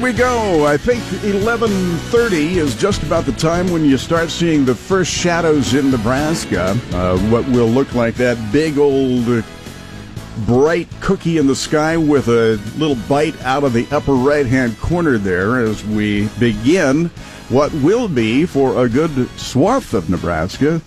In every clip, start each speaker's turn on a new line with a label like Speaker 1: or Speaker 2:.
Speaker 1: we go. I think 11:30 is just about the time when you start seeing the first shadows in Nebraska. Uh, what will look like that big old bright cookie in the sky with a little bite out of the upper right-hand corner there as we begin what will be for a good swath of Nebraska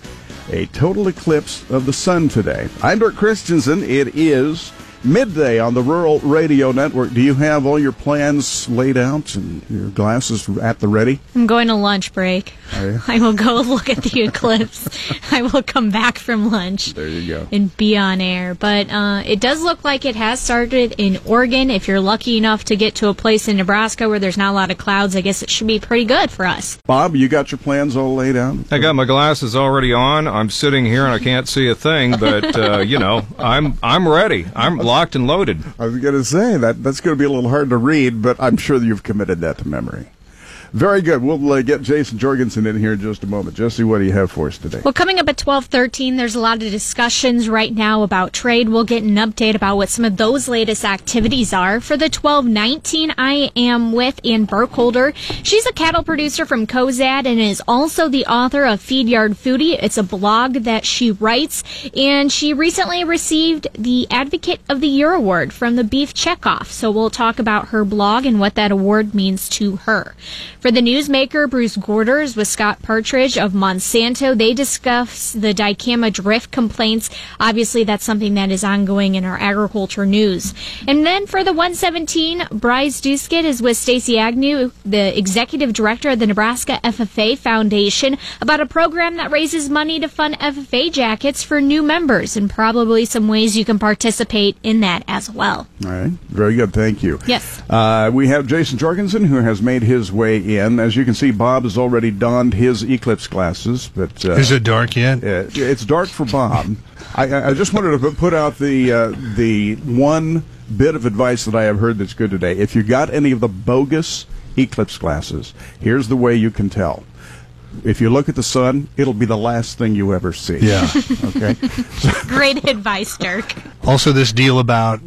Speaker 1: a total eclipse of the sun today. I'm Dirk Christensen. It is midday on the Rural Radio Network. Do you have all your plans laid out and your glasses at the ready?
Speaker 2: I'm going to lunch break. I will go look at the eclipse. I will come back from lunch.
Speaker 1: There you go.
Speaker 2: And be on air. But uh, it does look like it has started in Oregon. If you're lucky enough to get to a place in Nebraska where there's not a lot of clouds, I guess it should be pretty good for us.
Speaker 1: Bob, you got your plans all laid out?
Speaker 3: I got my glasses already on. I'm sitting here and I can't see a thing, but uh, you know, I'm I'm ready. I'm locked and loaded.
Speaker 1: I was going to say that that's going to be a little hard to read, but I'm sure that you've committed that to memory. Very good. We'll uh, get Jason Jorgensen in here in just a moment. Jesse, what do you have for us today?
Speaker 2: Well, coming up at 12:13, there's a lot of discussions right now about trade. We'll get an update about what some of those latest activities are. For the 12:19, I am with Ann Burkholder. She's a cattle producer from Cozad and is also the author of Feed Yard Foodie. It's a blog that she writes, and she recently received the Advocate of the Year award from the Beef Checkoff. So we'll talk about her blog and what that award means to her. For the newsmaker, Bruce Gorders with Scott Partridge of Monsanto, they discuss the dicamba drift complaints. Obviously, that's something that is ongoing in our agriculture news. And then for the 117, Bryce Duskett is with Stacy Agnew, the executive director of the Nebraska FFA Foundation, about a program that raises money to fund FFA jackets for new members and probably some ways you can participate in that as well.
Speaker 1: All right. Very good. Thank you.
Speaker 2: Yes.
Speaker 1: Uh, we have Jason Jorgensen who has made his way in. As you can see, Bob has already donned his eclipse glasses. But uh,
Speaker 4: is it dark yet?
Speaker 1: It, it's dark for Bob. I, I, just wanted to put out the uh, the one bit of advice that I have heard that's good today. If you got any of the bogus eclipse glasses, here's the way you can tell. If you look at the sun, it'll be the last thing you ever see.
Speaker 4: Yeah.
Speaker 1: okay.
Speaker 2: Great advice, Dirk.
Speaker 4: Also, this deal about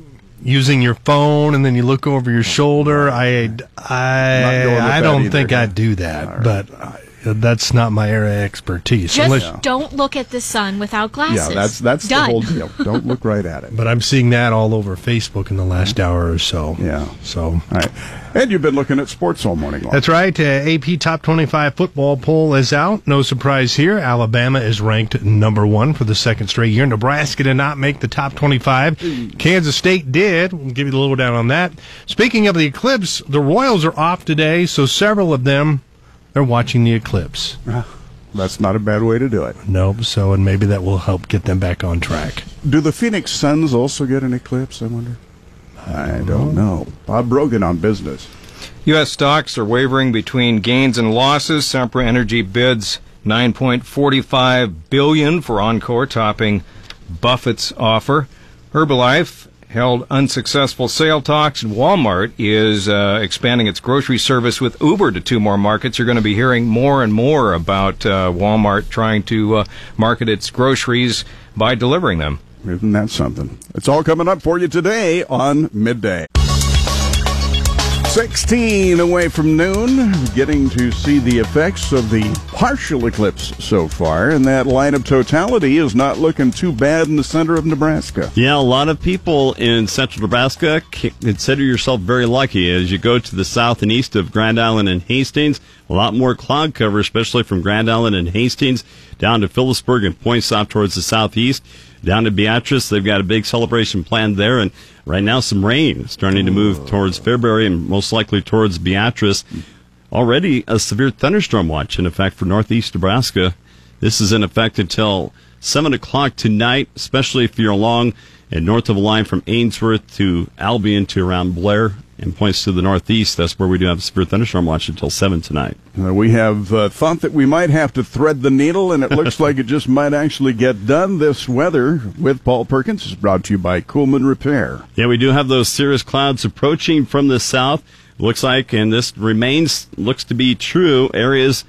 Speaker 4: using your phone and then you look over your shoulder. I I I don't think I'd do that, right. but I, that's not my area of expertise.
Speaker 2: Just Unless, don't look at the sun without glasses.
Speaker 1: Yeah, that's that's
Speaker 2: Done.
Speaker 1: the whole deal. Don't look right at it.
Speaker 4: But I'm seeing that all over Facebook in the last hour or so.
Speaker 1: Yeah.
Speaker 4: So.
Speaker 1: All right. And you've been looking at sports all morning long.
Speaker 4: That's right. Uh, AP Top 25 football poll is out. No surprise here. Alabama is ranked number one for the second straight year. Nebraska did not make the top 25. Kansas State did. We'll give you the lowdown on that. Speaking of the eclipse, the Royals are off today, so several of them they're watching the eclipse.
Speaker 1: That's not a bad way to do it.
Speaker 4: Nope. So, and maybe that will help get them back on track.
Speaker 1: Do the Phoenix Suns also get an eclipse? I wonder. I don't, I don't know. Bob Brogan on business.
Speaker 3: U.S. stocks are wavering between gains and losses. Sempra Energy bids 9.45 billion for Oncor, topping Buffett's offer. Herbalife held unsuccessful sale talks, and Walmart is uh, expanding its grocery service with Uber to two more markets. You're going to be hearing more and more about uh, Walmart trying to uh, market its groceries by delivering them.
Speaker 1: Isn't that something? It's all coming up for you today on Midday. 16 away from noon, getting to see the effects of the partial eclipse so far, and that line of totality is not looking too bad in the center of Nebraska.
Speaker 5: Yeah, a lot of people in central Nebraska consider yourself very lucky as you go to the south and east of Grand Island and Hastings. A lot more cloud cover, especially from Grand Island and Hastings down to Phillipsburg and points south towards the southeast. Down to Beatrice, they've got a big celebration planned there, and right now some rain starting to move towards Fairbury and most likely towards Beatrice. Already a severe thunderstorm watch in effect for northeast Nebraska. This is in effect until 7 o'clock tonight, especially if you're along and north of the line from Ainsworth to Albion to around Blair and points to the northeast. That's where we do have a severe thunderstorm watch until 7 tonight.
Speaker 1: Uh, we have uh, thought that we might have to thread the needle, and it looks like it just might actually get done. This weather with Paul Perkins is brought to you by Coolman Repair.
Speaker 5: Yeah, we do have those cirrus clouds approaching from the south. Looks like, and this remains, looks to be true, areas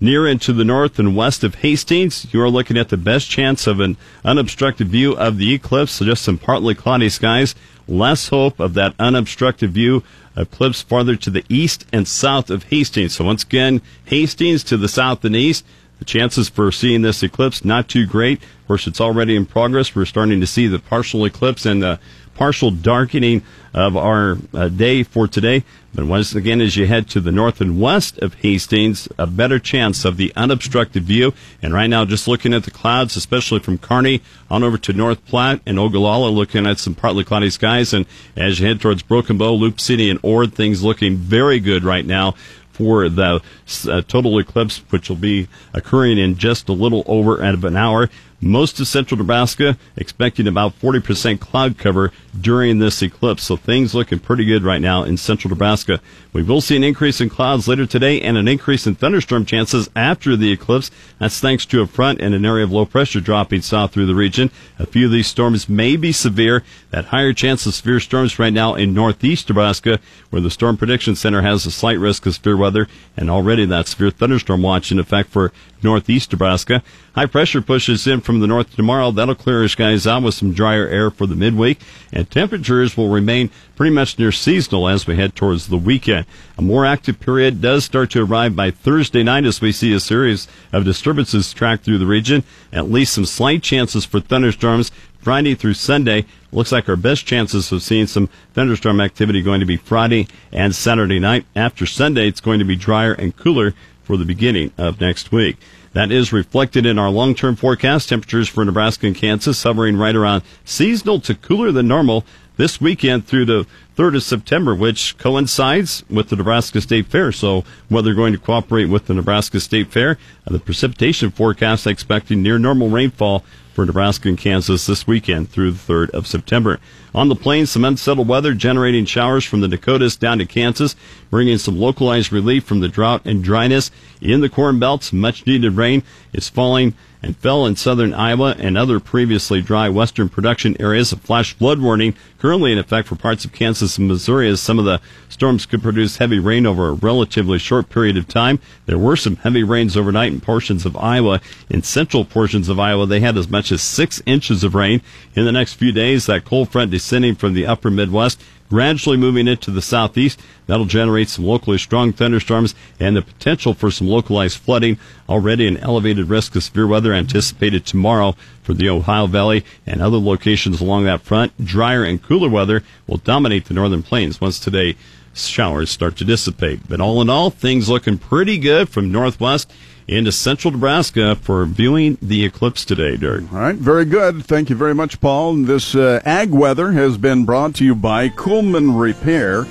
Speaker 5: near and to the north and west of Hastings. You are looking at the best chance of an unobstructed view of the eclipse, so just some partly cloudy skies less hope of that unobstructed view eclipse farther to the east and south of Hastings. So once again, Hastings to the south and east. The chances for seeing this eclipse not too great. Of course, it's already in progress. We're starting to see the partial eclipse and the partial darkening of our uh, day for today. But once again, as you head to the north and west of Hastings, a better chance of the unobstructed view. And right now, just looking at the clouds, especially from Kearney on over to North Platte and Ogallala, looking at some partly cloudy skies. And as you head towards Broken Bow, Loop City, and Ord, things looking very good right now for the uh, total eclipse, which will be occurring in just a little over an hour. Most of central Nebraska expecting about 40% cloud cover during this eclipse. So things looking pretty good right now in central Nebraska. We will see an increase in clouds later today and an increase in thunderstorm chances after the eclipse. That's thanks to a front and an area of low pressure dropping south through the region. A few of these storms may be severe. That higher chance of severe storms right now in northeast Nebraska, where the Storm Prediction Center has a slight risk of severe weather, and already that severe thunderstorm watch in effect for northeast Nebraska. High pressure pushes in from the north tomorrow. That'll clear skies out with some drier air for the midweek, and temperatures will remain pretty much near seasonal as we head towards the weekend. A more active period does start to arrive by Thursday night as we see a series of disturbances track through the region. At least some slight chances for thunderstorms Friday through Sunday. Looks like our best chances of seeing some thunderstorm activity going to be Friday and Saturday night. After Sunday, it's going to be drier and cooler for the beginning of next week. That is reflected in our long-term forecast. Temperatures for Nebraska and Kansas hovering right around seasonal to cooler than normal this weekend through the 3rd of September, which coincides with the Nebraska State Fair. So weather going to cooperate with the Nebraska State Fair. Uh, the precipitation forecast expecting near normal rainfall for Nebraska and Kansas this weekend through the 3rd of September. On the plains, some unsettled weather generating showers from the Dakotas down to Kansas, bringing some localized relief from the drought and dryness. In the Corn Belts, much needed rain is falling and fell in southern Iowa and other previously dry western production areas. A flash flood warning currently in effect for parts of Kansas and Missouri as some of the storms could produce heavy rain over a relatively short period of time. There were some heavy rains overnight in portions of Iowa. In central portions of Iowa, they had as much as six inches of rain. In the next few days, that cold front descending from the upper Midwest gradually moving into the southeast. That'll generate some locally strong thunderstorms and the potential for some localized flooding. Already an elevated risk of severe weather anticipated tomorrow for the Ohio Valley and other locations along that front. Drier and cooler weather will dominate the northern plains once today showers start to dissipate. But all in all, things looking pretty good from northwest into central Nebraska for viewing the eclipse today, Dirk.
Speaker 1: All right, very good. Thank you very much, Paul. This uh, ag weather has been brought to you by Coolman Repair.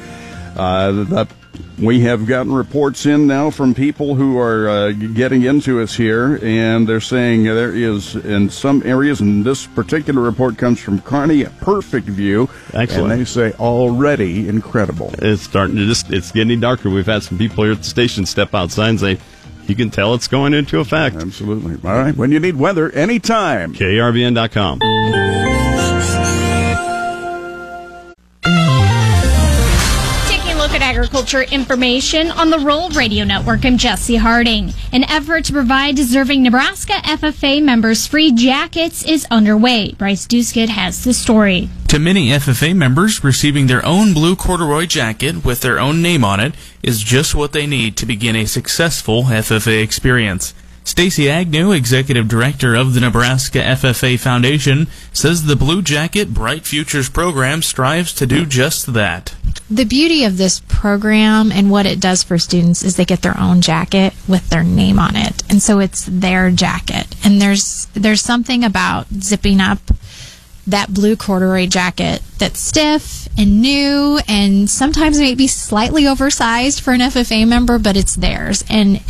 Speaker 1: Uh, that we have gotten reports in now from people who are uh, getting into us here, and they're saying there is in some areas, and this particular report comes from Kearney, a perfect view.
Speaker 5: Excellent.
Speaker 1: And they say already incredible.
Speaker 5: It's starting to just, it's getting darker. We've had some people here at the station step outside and say, you can tell it's going into effect.
Speaker 1: Absolutely. All right. When you need weather, anytime.
Speaker 5: KRVN.com.
Speaker 2: agriculture information on the Rural Radio Network, I'm Jesse Harding. An effort to provide deserving Nebraska FFA members free jackets is underway. Bryce Duskett has the story.
Speaker 6: To many FFA members, receiving their own blue corduroy jacket with their own name on it is just what they need to begin a successful FFA experience. Stacy Agnew, executive director of the Nebraska FFA Foundation, says the Blue Jacket Bright Futures program strives to do just that.
Speaker 7: The beauty of this program and what it does for students is they get their own jacket with their name on it. And so it's their jacket. And there's there's something about zipping up that blue corduroy jacket that's stiff and new and sometimes maybe slightly oversized for an FFA member, but it's theirs. And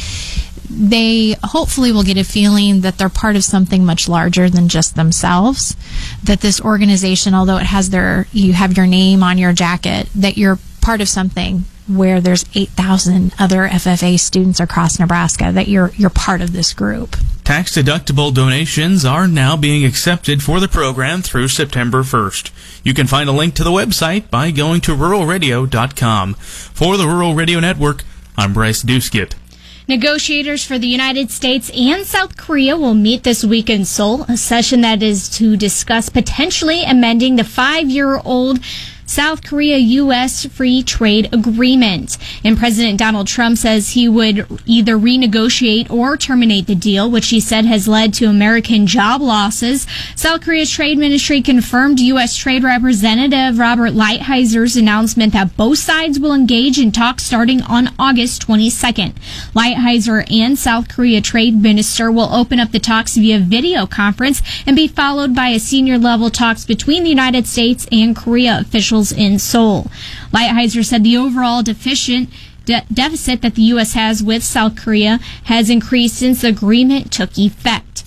Speaker 7: they hopefully will get a feeling that they're part of something much larger than just themselves. That this organization, although it has their, you have your name on your jacket, that you're part of something where there's 8,000 other FFA students across Nebraska, that you're, you're part of this group.
Speaker 6: Tax deductible donations are now being accepted for the program through September 1st. You can find a link to the website by going to ruralradio.com. For the Rural Radio Network, I'm Bryce Duskett.
Speaker 2: Negotiators for the United States and South Korea will meet this week in Seoul, a session that is to discuss potentially amending the five year old South Korea U.S. free trade agreement. And President Donald Trump says he would either renegotiate or terminate the deal, which he said has led to American job losses. South Korea's trade ministry confirmed U.S. Trade Representative Robert Lighthizer announcement that both sides will engage in talks starting on August 22nd. Lighthizer and South Korea Trade Minister will open up the talks via video conference and be followed by a senior level talks between the United States and Korea officials in Seoul. Lighthizer said the overall deficient de- deficit that the U.S. has with South Korea has increased since the agreement took effect.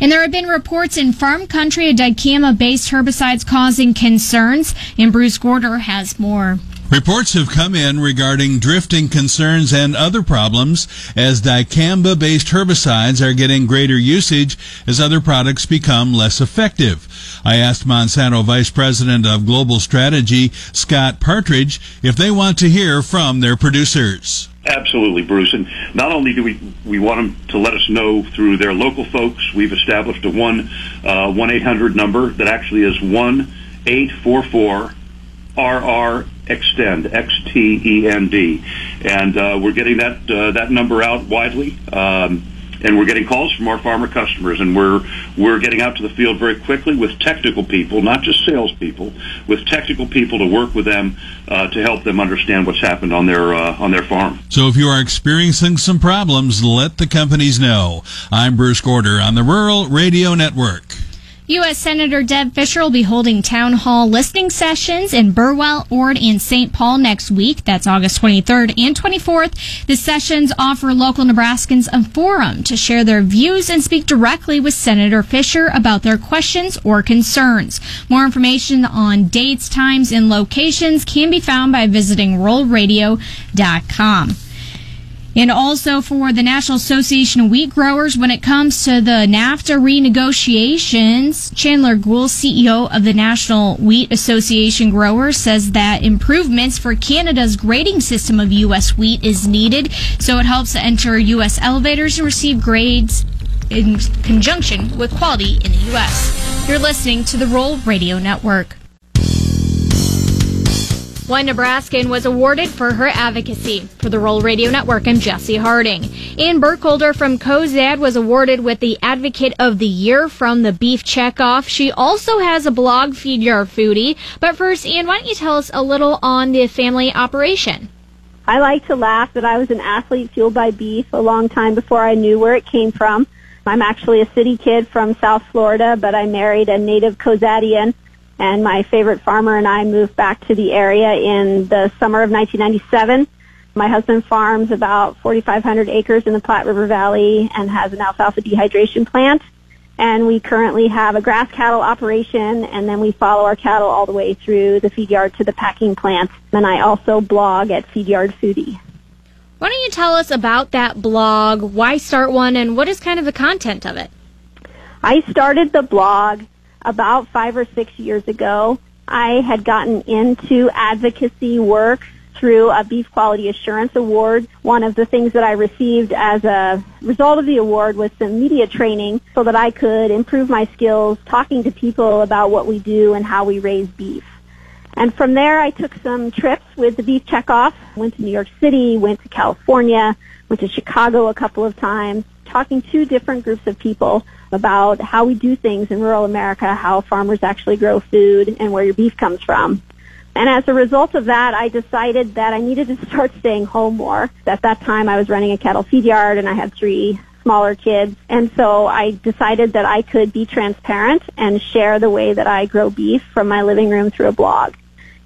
Speaker 2: And there have been reports in farm country of dicamba based herbicides causing concerns, and Bruce Gorder has more.
Speaker 8: Reports have come in regarding drifting concerns and other problems as dicamba based herbicides are getting greater usage as other products become less effective. I asked Monsanto Vice President of Global Strategy, Scott Partridge, if they want to hear from their producers.
Speaker 9: Absolutely, Bruce. And not only do we we want them to let us know through their local folks, we've established a one uh, one eight hundred number that actually is one eight four four RR Xtend X T E N D, and uh, we're getting that uh, that number out widely. Um, and we're getting calls from our farmer customers, and we're we're getting out to the field very quickly with technical people, not just salespeople, with technical people to work with them uh, to help them understand what's happened on their uh, on their farm.
Speaker 8: So if you are experiencing some problems, let the companies know. I'm Bruce Gorder on the Rural Radio Network.
Speaker 2: U.S. Senator Deb Fischer will be holding town hall listening sessions in Burwell, Ord, and St. Paul next week. That's August 23rd and 24th. The sessions offer local Nebraskans a forum to share their views and speak directly with Senator Fischer about their questions or concerns. More information on dates, times, and locations can be found by visiting ruralradio.com. And also for the National Association of Wheat Growers, when it comes to the NAFTA renegotiations, Chandler Goule, CEO of the National Wheat Association Growers, says that improvements for Canada's grading system of U.S. wheat is needed, so it helps enter U.S. elevators and receive grades in conjunction with quality in the U.S. You're listening to the Rural Radio Network. One Nebraskan was awarded for her advocacy. For the Rural Radio Network, I'm Jesse Harding. Ann Burkholder from Cozad was awarded with the Advocate of the Year from the Beef Checkoff. She also has a blog, Feed Yard Foodie. But first, Ann, why don't you tell us a little on the family operation?
Speaker 10: I like to laugh that I was an athlete fueled by beef a long time before I knew where it came from. I'm actually a city kid from South Florida, but I married a native Cozadian and my favorite farmer and I moved back to the area in the summer of 1997. My husband farms about 4,500 acres in the Platte River Valley and has an alfalfa dehydration plant. And we currently have a grass cattle operation, and then we follow our cattle all the way through the feed yard to the packing plant. And I also blog at Feed Yard Foodie.
Speaker 2: Why don't you tell us about that blog, why start one, and what is kind of the content of it?
Speaker 10: I started the blog about five or six years ago, I had gotten into advocacy work through a Beef Quality Assurance Award. One of the things that I received as a result of the award was some media training so that I could improve my skills talking to people about what we do and how we raise beef. And from there, I took some trips with the Beef Checkoff. Went to New York City, went to California, went to Chicago a couple of times, talking to different groups of people about how we do things in rural America, how farmers actually grow food, and where your beef comes from. And as a result of that, I decided that I needed to start staying home more. At that time, I was running a cattle feed yard and I had three smaller kids. And so I decided that I could be transparent and share the way that I grow beef from my living room through a blog.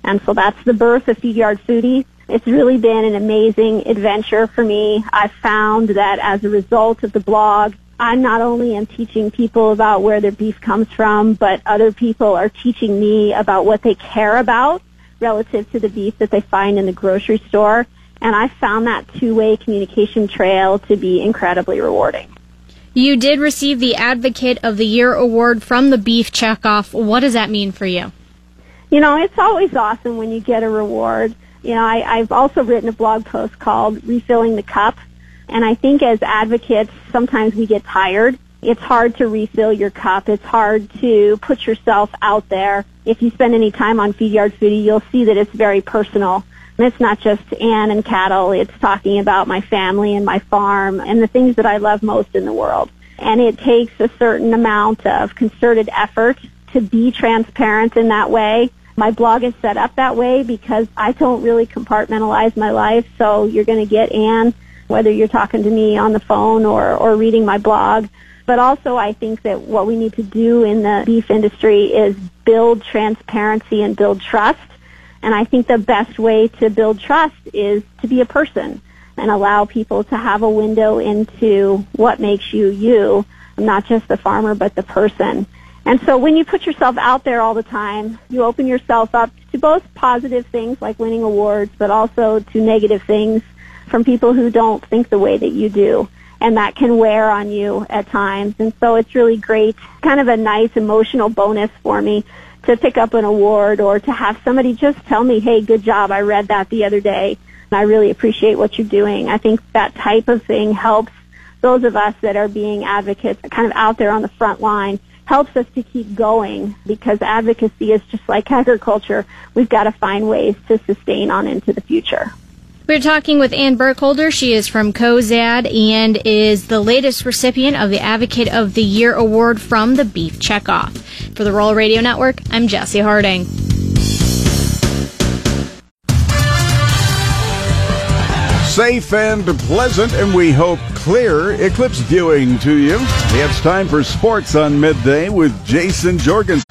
Speaker 10: And so that's the birth of Feed Yard Foodie. It's really been an amazing adventure for me. I've found that as a result of the blog, I not only am teaching people about where their beef comes from, but other people are teaching me about what they care about relative to the beef that they find in the grocery store. And I found that two-way communication trail to be incredibly rewarding.
Speaker 2: You did receive the Advocate of the Year award from the Beef Checkoff. What does that mean for you?
Speaker 10: You know, it's always awesome when you get a reward. You know, I, I've also written a blog post called Refilling the Cup, and I think as advocates, sometimes we get tired It's hard to refill your cup. It's hard to put yourself out there. If you spend any time on Feed Yard Foodie, you'll see that it's very personal. And it's not just Ann and cattle. It's talking about my family and my farm and the things that I love most in the world. And it takes a certain amount of concerted effort to be transparent in that way. My blog is set up that way because I don't really compartmentalize my life. So you're going to get Ann, whether you're talking to me on the phone or, or reading my blog. But also I think that what we need to do in the beef industry is build transparency and build trust. And I think the best way to build trust is to be a person and allow people to have a window into what makes you you, not just the farmer, but the person. And so when you put yourself out there all the time, you open yourself up to both positive things like winning awards, but also to negative things from people who don't think the way that you do. And that can wear on you at times. And so it's really great, kind of a nice emotional bonus for me to pick up an award or to have somebody just tell me, hey, good job, I read that the other day. I really appreciate what you're doing. I think that type of thing helps those of us that are being advocates kind of out there on the front line helps us to keep going because advocacy is just like agriculture. We've got to find ways to sustain on into the future.
Speaker 2: We're talking with Ann Burkholder. She is from Cozad and is the latest recipient of the Advocate of the Year award from the Beef Checkoff. For the Rural Radio Network, I'm Jesse Harding.
Speaker 1: Safe and pleasant, and we hope clear eclipse viewing to you. It's time for sports on midday with Jason Jorgensen.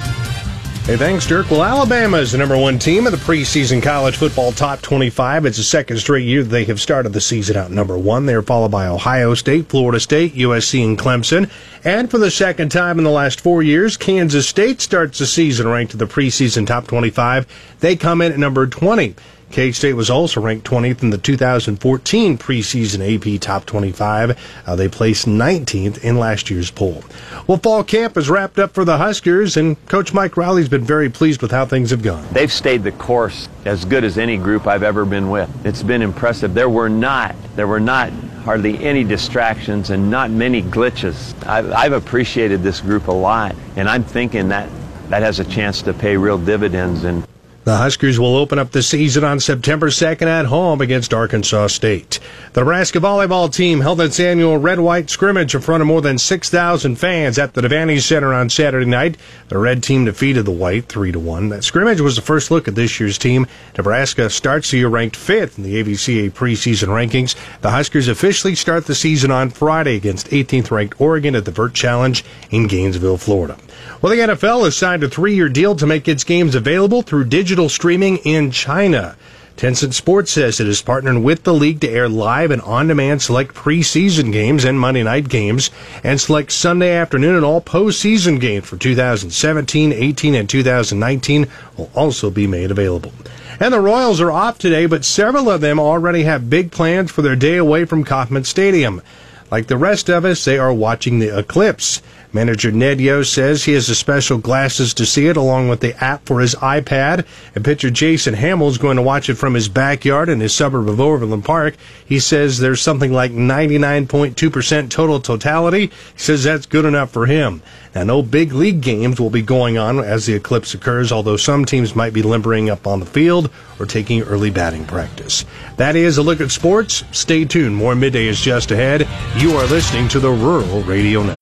Speaker 4: Hey, thanks, Dirk. Well, Alabama is the number one team in the preseason college football top 25. It's the second straight year they have started the season out number one. They're followed by Ohio State, Florida State, USC, and Clemson. And for the second time in the last four years, Kansas State starts the season ranked in the preseason top 25. They come in at number 20. K State was also ranked 20th in the 2014 preseason AP Top 25. Uh, they placed 19th in last year's poll. Well, fall camp is wrapped up for the Huskers, and Coach Mike Riley's been very pleased with how things have gone.
Speaker 11: They've stayed the course as good as any group I've ever been with. It's been impressive. There were not, there were not hardly any distractions and not many glitches. I've, I've appreciated this group a lot, and I'm thinking that that has a chance to pay real dividends and
Speaker 4: the Huskers will open up the season on September 2nd at home against Arkansas State. The Nebraska volleyball team held its annual red white scrimmage in front of more than 6,000 fans at the Devaney Center on Saturday night. The red team defeated the white 3 to 1. That scrimmage was the first look at this year's team. Nebraska starts the year ranked 5th in the AVCA preseason rankings. The Huskers officially start the season on Friday against 18th ranked Oregon at the Vert Challenge in Gainesville, Florida. Well, the NFL has signed a three year deal to make its games available through digital streaming in China. Tencent Sports says it is partnering with the league to air live and on-demand select preseason games and Monday night games, and select Sunday afternoon and all postseason games for 2017, 18, and 2019 will also be made available. And the Royals are off today, but several of them already have big plans for their day away from Kauffman Stadium. Like the rest of us, they are watching the eclipse. Manager Ned Yost says he has the special glasses to see it, along with the app for his iPad. And pitcher Jason Hammel is going to watch it from his backyard in his suburb of Overland Park. He says there's something like 99.2% total totality. He says that's good enough for him. No big league games will be going on as the eclipse occurs, although some teams might be limbering up on the field or taking early batting practice. That is a look at sports. Stay tuned. More midday is just ahead. You are listening to the Rural Radio Network.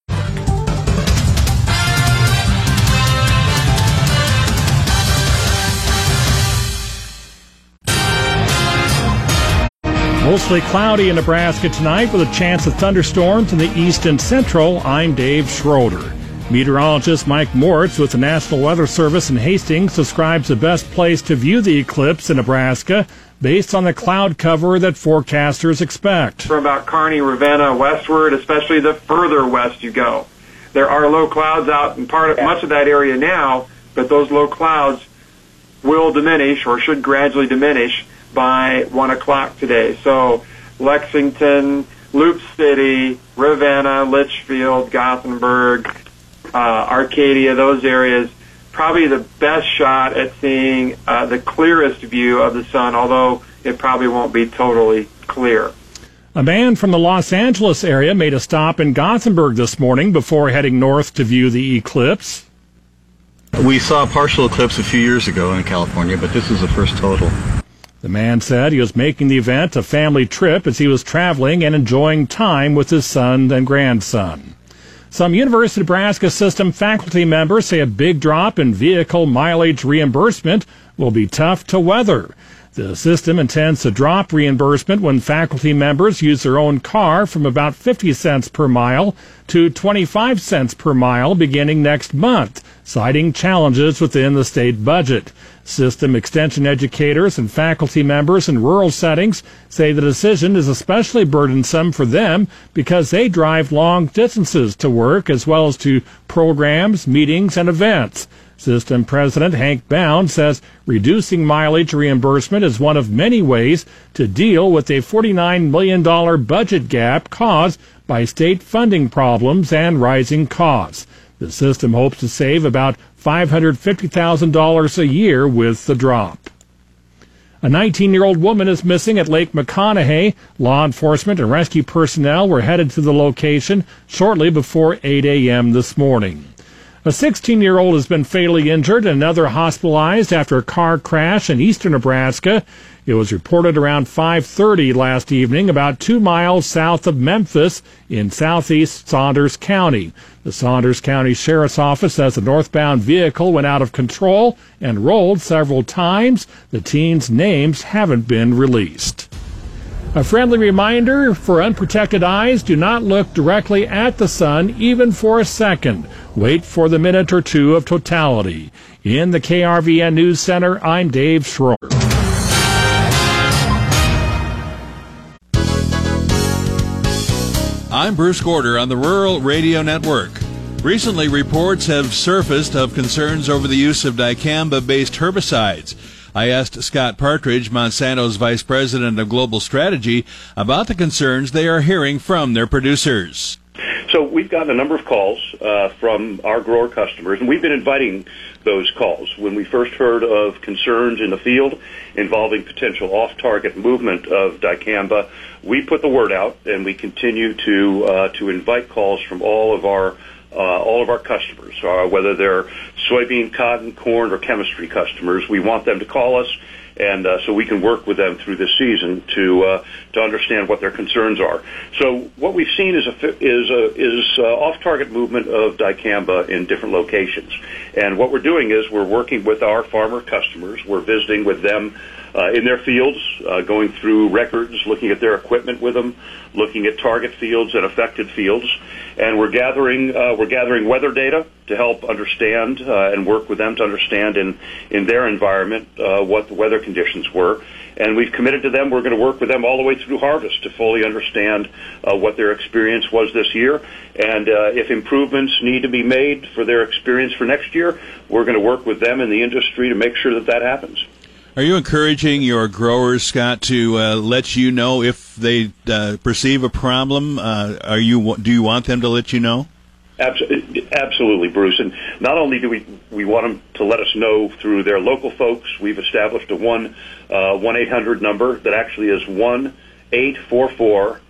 Speaker 12: Mostly cloudy in Nebraska tonight with a chance of thunderstorms in the east and central. I'm Dave Schroeder. Meteorologist Mike Moritz with the National Weather Service in Hastings describes the best place to view the eclipse in Nebraska based on the cloud cover that forecasters expect.
Speaker 13: From about Kearney, Ravenna westward, especially the further west you go. There are low clouds out in part of much of that area now, but those low clouds will diminish or should gradually diminish by 1 o'clock today. So Lexington, Loop City, Ravenna, Litchfield, Gothenburg, uh, Arcadia, those areas, probably the best shot at seeing uh, the clearest view of the sun, although it probably won't be totally clear.
Speaker 12: A man from the Los Angeles area made a stop in Gothenburg this morning before heading north to view the eclipse.
Speaker 14: We saw a partial eclipse a few years ago in California, but this is the first total.
Speaker 12: The man said he was making the event a family trip as he was traveling and enjoying time with his son and grandson. Some University of Nebraska system faculty members say a big drop in vehicle mileage reimbursement will be tough to weather. The system intends to drop reimbursement when faculty members use their own car from about 50 cents per mile to 25 cents per mile beginning next month, citing challenges within the state budget. System extension educators and faculty members in rural settings say the decision is especially burdensome for them because they drive long distances to work as well as to programs, meetings, and events. System President Hank Bounds says reducing mileage reimbursement is one of many ways to deal with a $49 million budget gap caused by state funding problems and rising costs. The system hopes to save about $550,000 a year with the drop. A 19 year old woman is missing at Lake McConaughey. Law enforcement and rescue personnel were headed to the location shortly before 8 a.m. this morning. A 16 year old has been fatally injured and another hospitalized after a car crash in eastern Nebraska. It was reported around 5:30 last evening about 2 miles south of Memphis in southeast Saunders County. The Saunders County Sheriff's Office says the northbound vehicle went out of control and rolled several times. The teens' names haven't been released. A friendly reminder for unprotected eyes do not look directly at the sun even for a second. Wait for the minute or two of totality. In the KRVN News Center, I'm Dave Schroeder.
Speaker 8: I'm Bruce Gorder on the Rural Radio Network. Recently, reports have surfaced of concerns over the use of dicamba based herbicides. I asked Scott Partridge, Monsanto's Vice President of Global Strategy, about the concerns they are hearing from their producers.
Speaker 9: So we've gotten a number of calls uh, from our grower customers, and we've been inviting those calls. When we first heard of concerns in the field involving potential off-target movement of dicamba, we put the word out, and we continue to uh, to invite calls from all of our uh, all of our customers, uh, whether they're soybean, cotton, corn, or chemistry customers. We want them to call us and uh, so we can work with them through this season to uh, to understand what their concerns are. So what we've seen is a is a, is uh, off-target movement of dicamba in different locations, and what we're doing is we're working with our farmer customers. We're visiting with them uh, in their fields, uh, going through records, looking at their equipment with them, looking at target fields and affected fields, and we're gathering uh, we're gathering weather data to help understand uh, and work with them to understand in in their environment uh, what the weather conditions were. And we've committed to them. We're going to work with them all the way through harvest to fully understand uh, what their experience was this year, and if improvements need to be made for their experience for next year, we're going to work with them in the industry to make sure that that happens.
Speaker 8: Are you encouraging your growers, Scott, to uh, let you know if they uh, perceive a problem? Uh, are you do you want them to let you know?
Speaker 9: Absolutely, Bruce. And not only do we we want them to let us know through their local folks, we've established a one uh, one eight hundred number that actually is one eight four four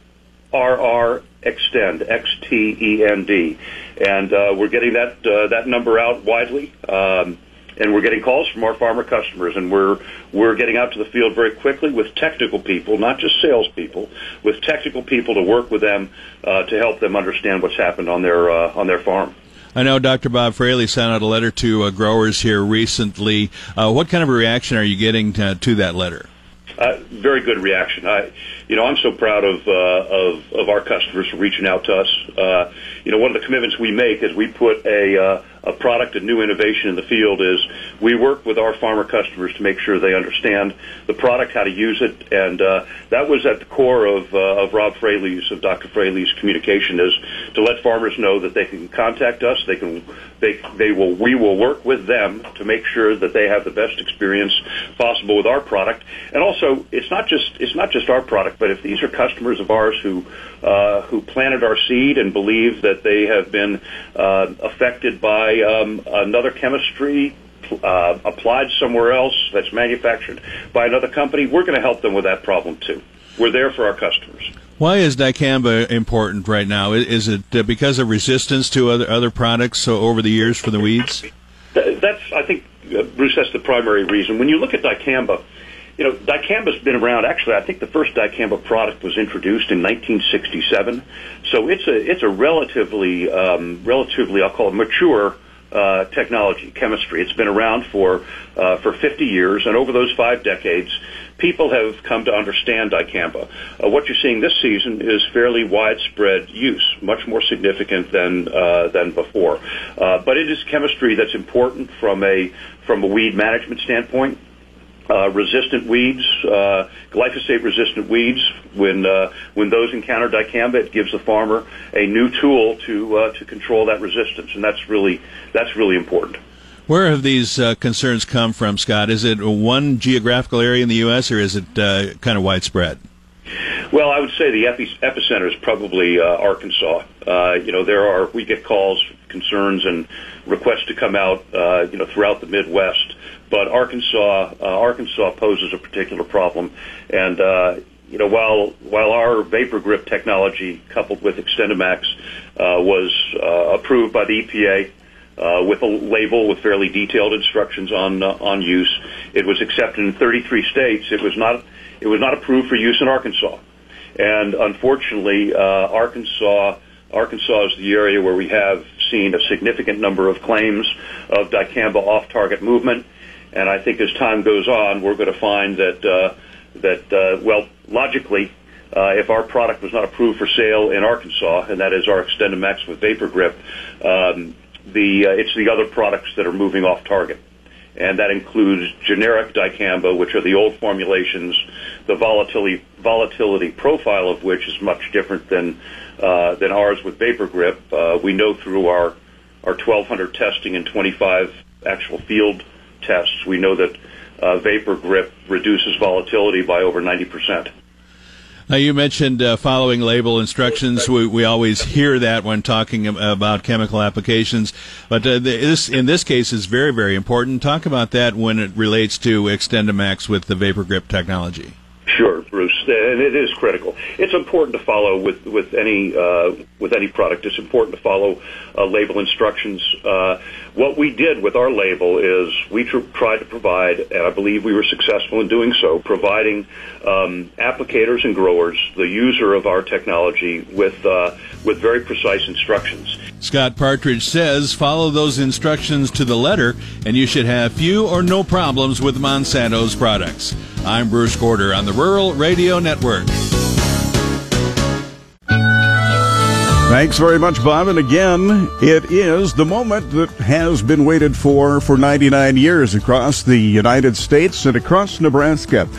Speaker 9: RR Xtend X T E N D, and uh, we're getting that uh, that number out widely. Um, and we're getting calls from our farmer customers, and we're we're getting out to the field very quickly with technical people, not just salespeople, with technical people to work with them uh, to help them understand what's happened on their uh, on their farm.
Speaker 8: I know Dr. Bob Fraley sent out a letter to uh, growers here recently. Uh, what kind of a reaction are you getting to, to that letter?
Speaker 9: Uh, very good reaction. I, you know, I'm so proud of uh, of of our customers for reaching out to us. Uh, you know, one of the commitments we make is we put a uh, a product and new innovation in the field is we work with our farmer customers to make sure they understand the product, how to use it, and uh, that was at the core of, uh, of Rob Fraley's, of Dr. Fraley's communication is to let farmers know that they can contact us, they can, they, they will, we will work with them to make sure that they have the best experience possible with our product, and also it's not just it's not just our product, but if these are customers of ours who uh, who planted our seed and believe that they have been uh, affected by um, another chemistry uh, applied somewhere else that's manufactured by another company, we're going to help them with that problem too. We're there for our customers.
Speaker 8: Why is dicamba important right now? Is it uh, because of resistance to other other products so over the years for the weeds?
Speaker 9: That's, I think, uh, Bruce, that's the primary reason. When you look at dicamba, you know, dicamba's been around. Actually, I think the first dicamba product was introduced in 1967. So it's a it's a relatively um, relatively I'll call it mature uh, technology, chemistry. It's been around for uh, for 50 years, and over those five decades, people have come to understand dicamba. Uh, what you're seeing this season is fairly widespread use, much more significant than uh, than before. Uh, but it is chemistry that's important from a from a weed management standpoint. Uh, resistant weeds, uh, glyphosate-resistant weeds. When uh, when those encounter dicamba, it gives the farmer a new tool to uh, to control that resistance, and that's really that's really important.
Speaker 8: Where have these uh, concerns come from, Scott? Is it one geographical area in the U.S. or is it uh, kind of widespread?
Speaker 9: Well, I would say the epi- epicenter is probably uh, Arkansas. Uh, you know, there are we get calls, concerns, and requests to come out. Uh, you know, throughout the Midwest, but Arkansas, uh, Arkansas poses a particular problem, and uh, you know, while while our vapor grip technology coupled with XtendiMax uh, was uh, approved by the EPA. Uh, with a label with fairly detailed instructions on uh, on use, it was accepted in 33 states. It was not it was not approved for use in Arkansas, and unfortunately, uh, Arkansas Arkansas is the area where we have seen a significant number of claims of dicamba off-target movement, and I think as time goes on, we're going to find that uh, that uh, well, logically, uh, if our product was not approved for sale in Arkansas, and that is our XtendiMax with Vapor Grip, um, the uh, it's the other products that are moving off target, and that includes generic dicamba, which are the old formulations, the volatility volatility profile of which is much different than uh, than ours with Vapor Grip. Uh, we know through our our 1200 testing and 25 actual field tests, we know that uh, Vapor Grip reduces volatility by over 90 percent.
Speaker 8: Now, you mentioned uh, following label instructions. We, we always hear that when talking about chemical applications, but uh, this in this case is very very important. Talk about that when it relates to XtendiMax with the Vapor Grip technology.
Speaker 9: Sure, Bruce, and it is critical. It's important to follow with with any uh, with any product. It's important to follow uh, label instructions. What we did with our label is we tr- tried to provide, and I believe we were successful in doing so, providing um, applicators and growers, the user of our technology, with uh, with very precise instructions.
Speaker 8: Scott Partridge says follow those instructions to the letter, and you should have few or no problems with Monsanto's products. I'm Bruce Gorder on the Rural Radio Network.
Speaker 1: Thanks very much, Bob. And again, it is the moment that has been waited for for 99 years across the United States and across Nebraska.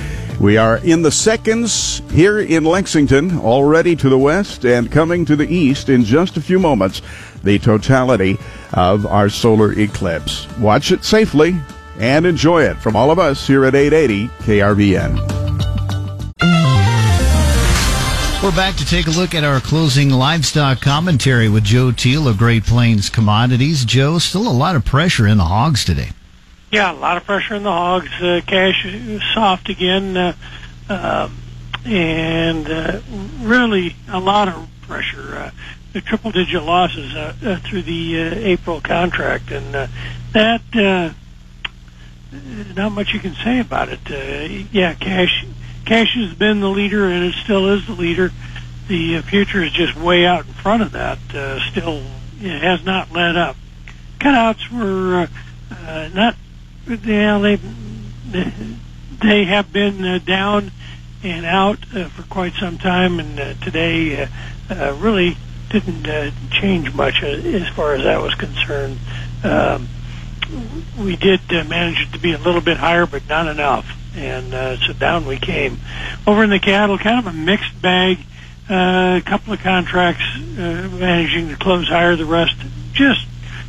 Speaker 1: We are in the seconds here in Lexington, already to the west and coming to the east in just a few moments. The totality of our solar eclipse. Watch it safely and enjoy it from all of us here at 880 KRVN.
Speaker 15: Back to take a look at our closing livestock commentary with Joe Teal of Great Plains Commodities. Joe, still a lot of pressure in the hogs today.
Speaker 16: Yeah, a lot of pressure in the hogs. Uh, cash soft again, uh, uh, and uh, really a lot of pressure. Uh, the triple-digit losses uh, through the April contract, and that not much you can say about it. Yeah, cash cash has been the leader, and it still is the leader. The uh, future is just way out in front of that. Uh, still, it has not led up. Cutouts were uh, uh, not. Yeah, they they have been uh, down and out uh, for quite some time, and uh, today uh, uh, really didn't uh, change much uh, as far as that was concerned. Um, we did uh, manage it to be a little bit higher, but not enough, and uh, so down we came. Over in the cattle, kind of a mixed bag. Uh, a couple of contracts uh, managing to close higher, the rest just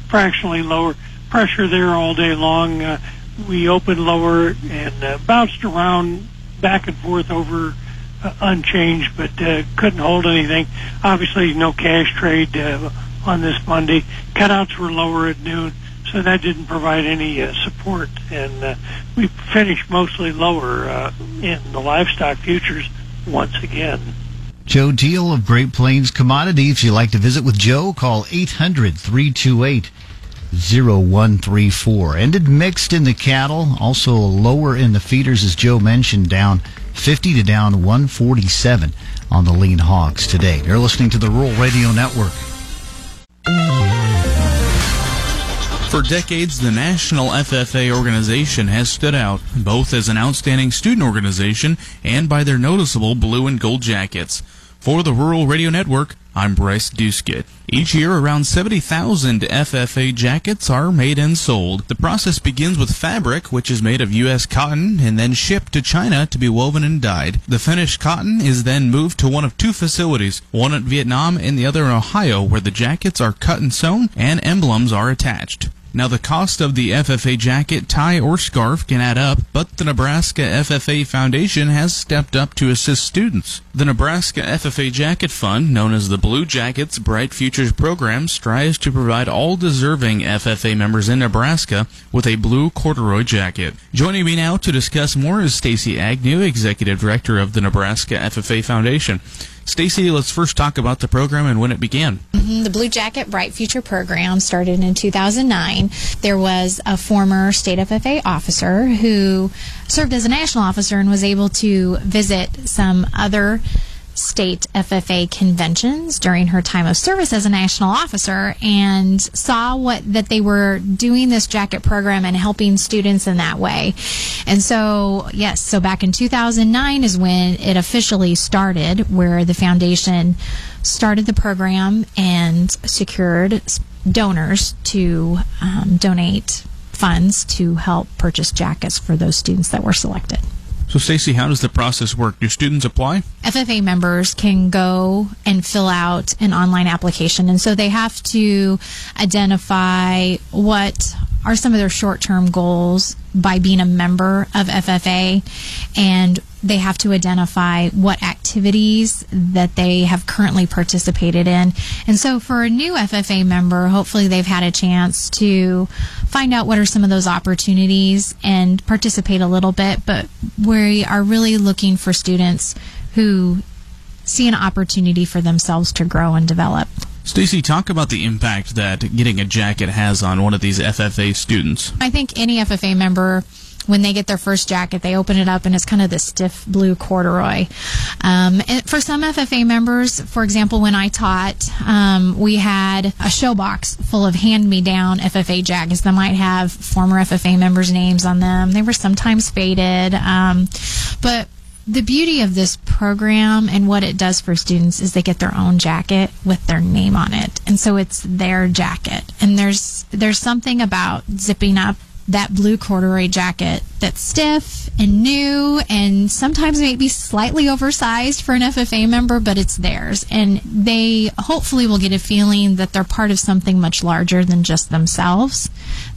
Speaker 16: fractionally lower. Pressure there all day long. Uh, we opened lower and uh, bounced around back and forth over uh, unchanged, but uh, couldn't hold anything. Obviously, no cash trade uh, on this Monday. Cutouts were lower at noon, so that didn't provide any uh, support, and uh, we finished mostly lower uh, in the livestock futures once again.
Speaker 15: Joe Teal of Great Plains Commodity. If you'd like to visit with Joe, call 800 328 0134. Ended mixed in the cattle, also lower in the feeders, as Joe mentioned, down 50 to down 147 on the lean hogs today. You're listening to the Rural Radio Network.
Speaker 6: For decades, the National FFA organization has stood out, both as an outstanding student organization and by their noticeable blue and gold jackets. For the Rural Radio Network, I'm Bryce Duskett. Each year, around 70,000 FFA jackets are made and sold. The process begins with fabric, which is made of U.S. cotton and then shipped to China to be woven and dyed. The finished cotton is then moved to one of two facilities, one at Vietnam and the other in Ohio, where the jackets are cut and sewn and emblems are attached. Now, the cost of the FFA jacket, tie, or scarf can add up, but the Nebraska FFA Foundation has stepped up to assist students. The Nebraska FFA Jacket Fund, known as the Blue Jackets Bright Futures Program, strives to provide all deserving FFA members in Nebraska with a blue corduroy jacket. Joining me now to discuss more is Stacy Agnew, Executive Director of the Nebraska FFA Foundation. Stacy, let's first talk about the program and when it began.
Speaker 7: Mm-hmm. The Blue Jacket Bright Future program started in 2009. There was a former state FFA officer who served as a national officer and was able to visit some other state FFA conventions during her time of service as a national officer and saw what that they were doing this jacket program and helping students in that way. And so, yes, so back in 2009 is when it officially started where the foundation started the program and secured donors to um, donate funds to help purchase jackets for those students that were selected.
Speaker 6: So, Stacy, how does the process work? Do students apply?
Speaker 7: FFA members can go and fill out an online application, and so they have to identify what are some of their short term goals by being a member of FFA, and they have to identify what activities that they have currently participated in. And so, for a new FFA member, hopefully they've had a chance to find out what are some of those opportunities and participate a little bit. But we are really looking for students who see an opportunity for themselves to grow and develop.
Speaker 6: Stacy, talk about the impact that getting a jacket has on one of these FFA students.
Speaker 7: I think any FFA member when they get their first jacket, they open it up and it's kind of the stiff blue corduroy. Um, for some FFA members, for example, when I taught, um, we had a show box full of hand-me-down FFA jackets that might have former FFA members' names on them. They were sometimes faded, um, but the beauty of this program and what it does for students is they get their own jacket with their name on it and so it's their jacket and there's there's something about zipping up that blue corduroy jacket that's stiff and new and sometimes maybe slightly oversized for an FFA member, but it's theirs. And they hopefully will get a feeling that they're part of something much larger than just themselves.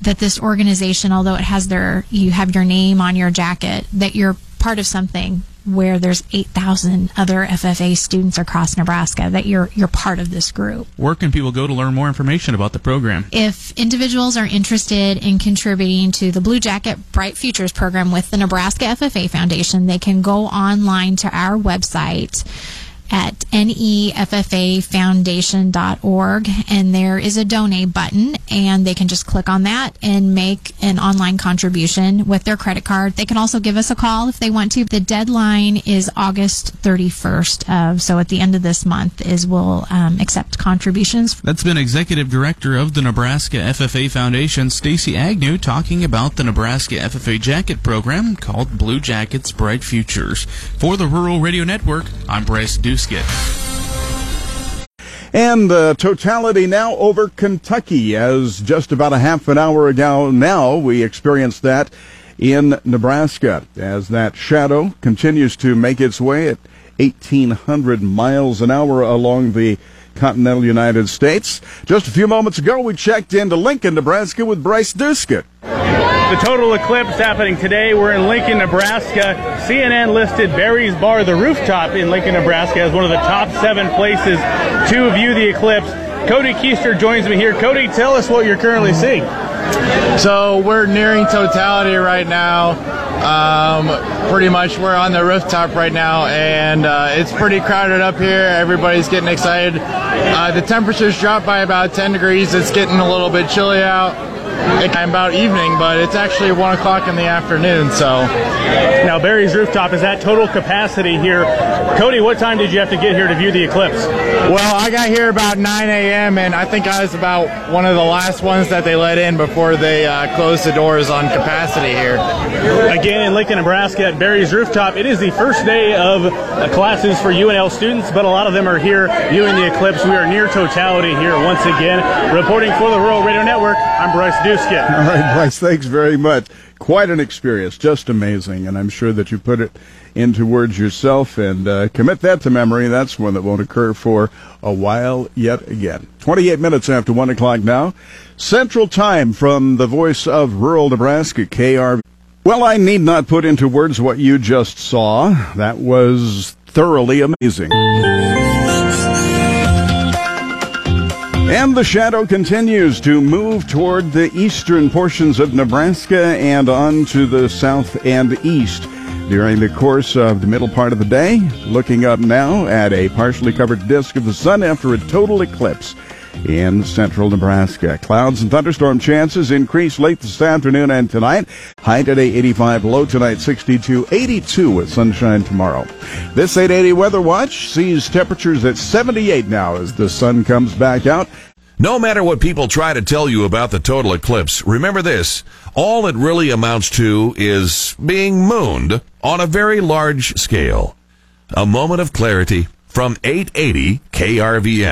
Speaker 7: That this organization, although it has their, you have your name on your jacket, that you're part of something where there's 8,000 other FFA students across Nebraska that you're you're part of this group.
Speaker 6: Where can people go to learn more information about the program?
Speaker 7: If individuals are interested in contributing to the Blue Jacket Bright Futures program with the Nebraska FFA Foundation, they can go online to our website at neffafoundation.org and there is a donate button and they can just click on that and make an online contribution with their credit card. They can also give us a call if they want to. The deadline is August 31st of so at the end of this month is we'll um, accept contributions.
Speaker 6: That's been executive director of the Nebraska FFA Foundation Stacy Agnew talking about the Nebraska FFA jacket program called Blue Jackets Bright Futures. For the Rural Radio Network, I'm Bryce
Speaker 1: And uh, totality now over Kentucky, as just about a half an hour ago now, we experienced that in Nebraska as that shadow continues to make its way at 1,800 miles an hour along the continental United States. Just a few moments ago, we checked into Lincoln, Nebraska with Bryce Duskett.
Speaker 17: The total eclipse happening today. We're in Lincoln, Nebraska. CNN listed Barry's Bar, the rooftop in Lincoln, Nebraska, as one of the top seven places to view the eclipse. Cody Keister joins me here. Cody, tell us what you're currently seeing.
Speaker 18: So we're nearing totality right now. Um, pretty much, we're on the rooftop right now, and uh, it's pretty crowded up here. Everybody's getting excited. Uh, the temperatures dropped by about 10 degrees. It's getting a little bit chilly out. It's about evening, but it's actually one o'clock in the afternoon. So
Speaker 17: Now, Barry's rooftop is at total capacity here. Cody, what time did you have to get here to view the eclipse?
Speaker 18: Well, I got here about 9 a.m. and I think I was about one of the last ones that they let in before they uh, closed the doors on capacity here.
Speaker 17: Again, in Lincoln, Nebraska, at Barry's rooftop, it is the first day of uh, classes for UNL students, but a lot of them are here viewing the eclipse. We are near totality here once again. Reporting for the Rural Radio Network, I'm Bryce
Speaker 1: All right, Bryce, thanks very much. Quite an experience, just amazing, and I'm sure that you put it into words yourself and uh, commit that to memory. That's one that won't occur for a while yet again. 28 minutes after 1 o'clock now. Central Time from the voice of rural Nebraska, KR. Well, I need not put into words what you just saw. That was thoroughly amazing. And the shadow continues to move toward the eastern portions of Nebraska and on to the south and east during the course of the middle part of the day. Looking up now at a partially covered disk of the sun after a total eclipse in central Nebraska. Clouds and thunderstorm chances increase late this afternoon and tonight. High today 85, low tonight 62, 82 with sunshine tomorrow. This 880 Weather Watch sees temperatures at 78 now as the sun comes back out.
Speaker 19: No matter what people try to tell you about the total eclipse, remember this. All it really amounts to is being mooned on a very large scale. A moment of clarity from 880 KRVN.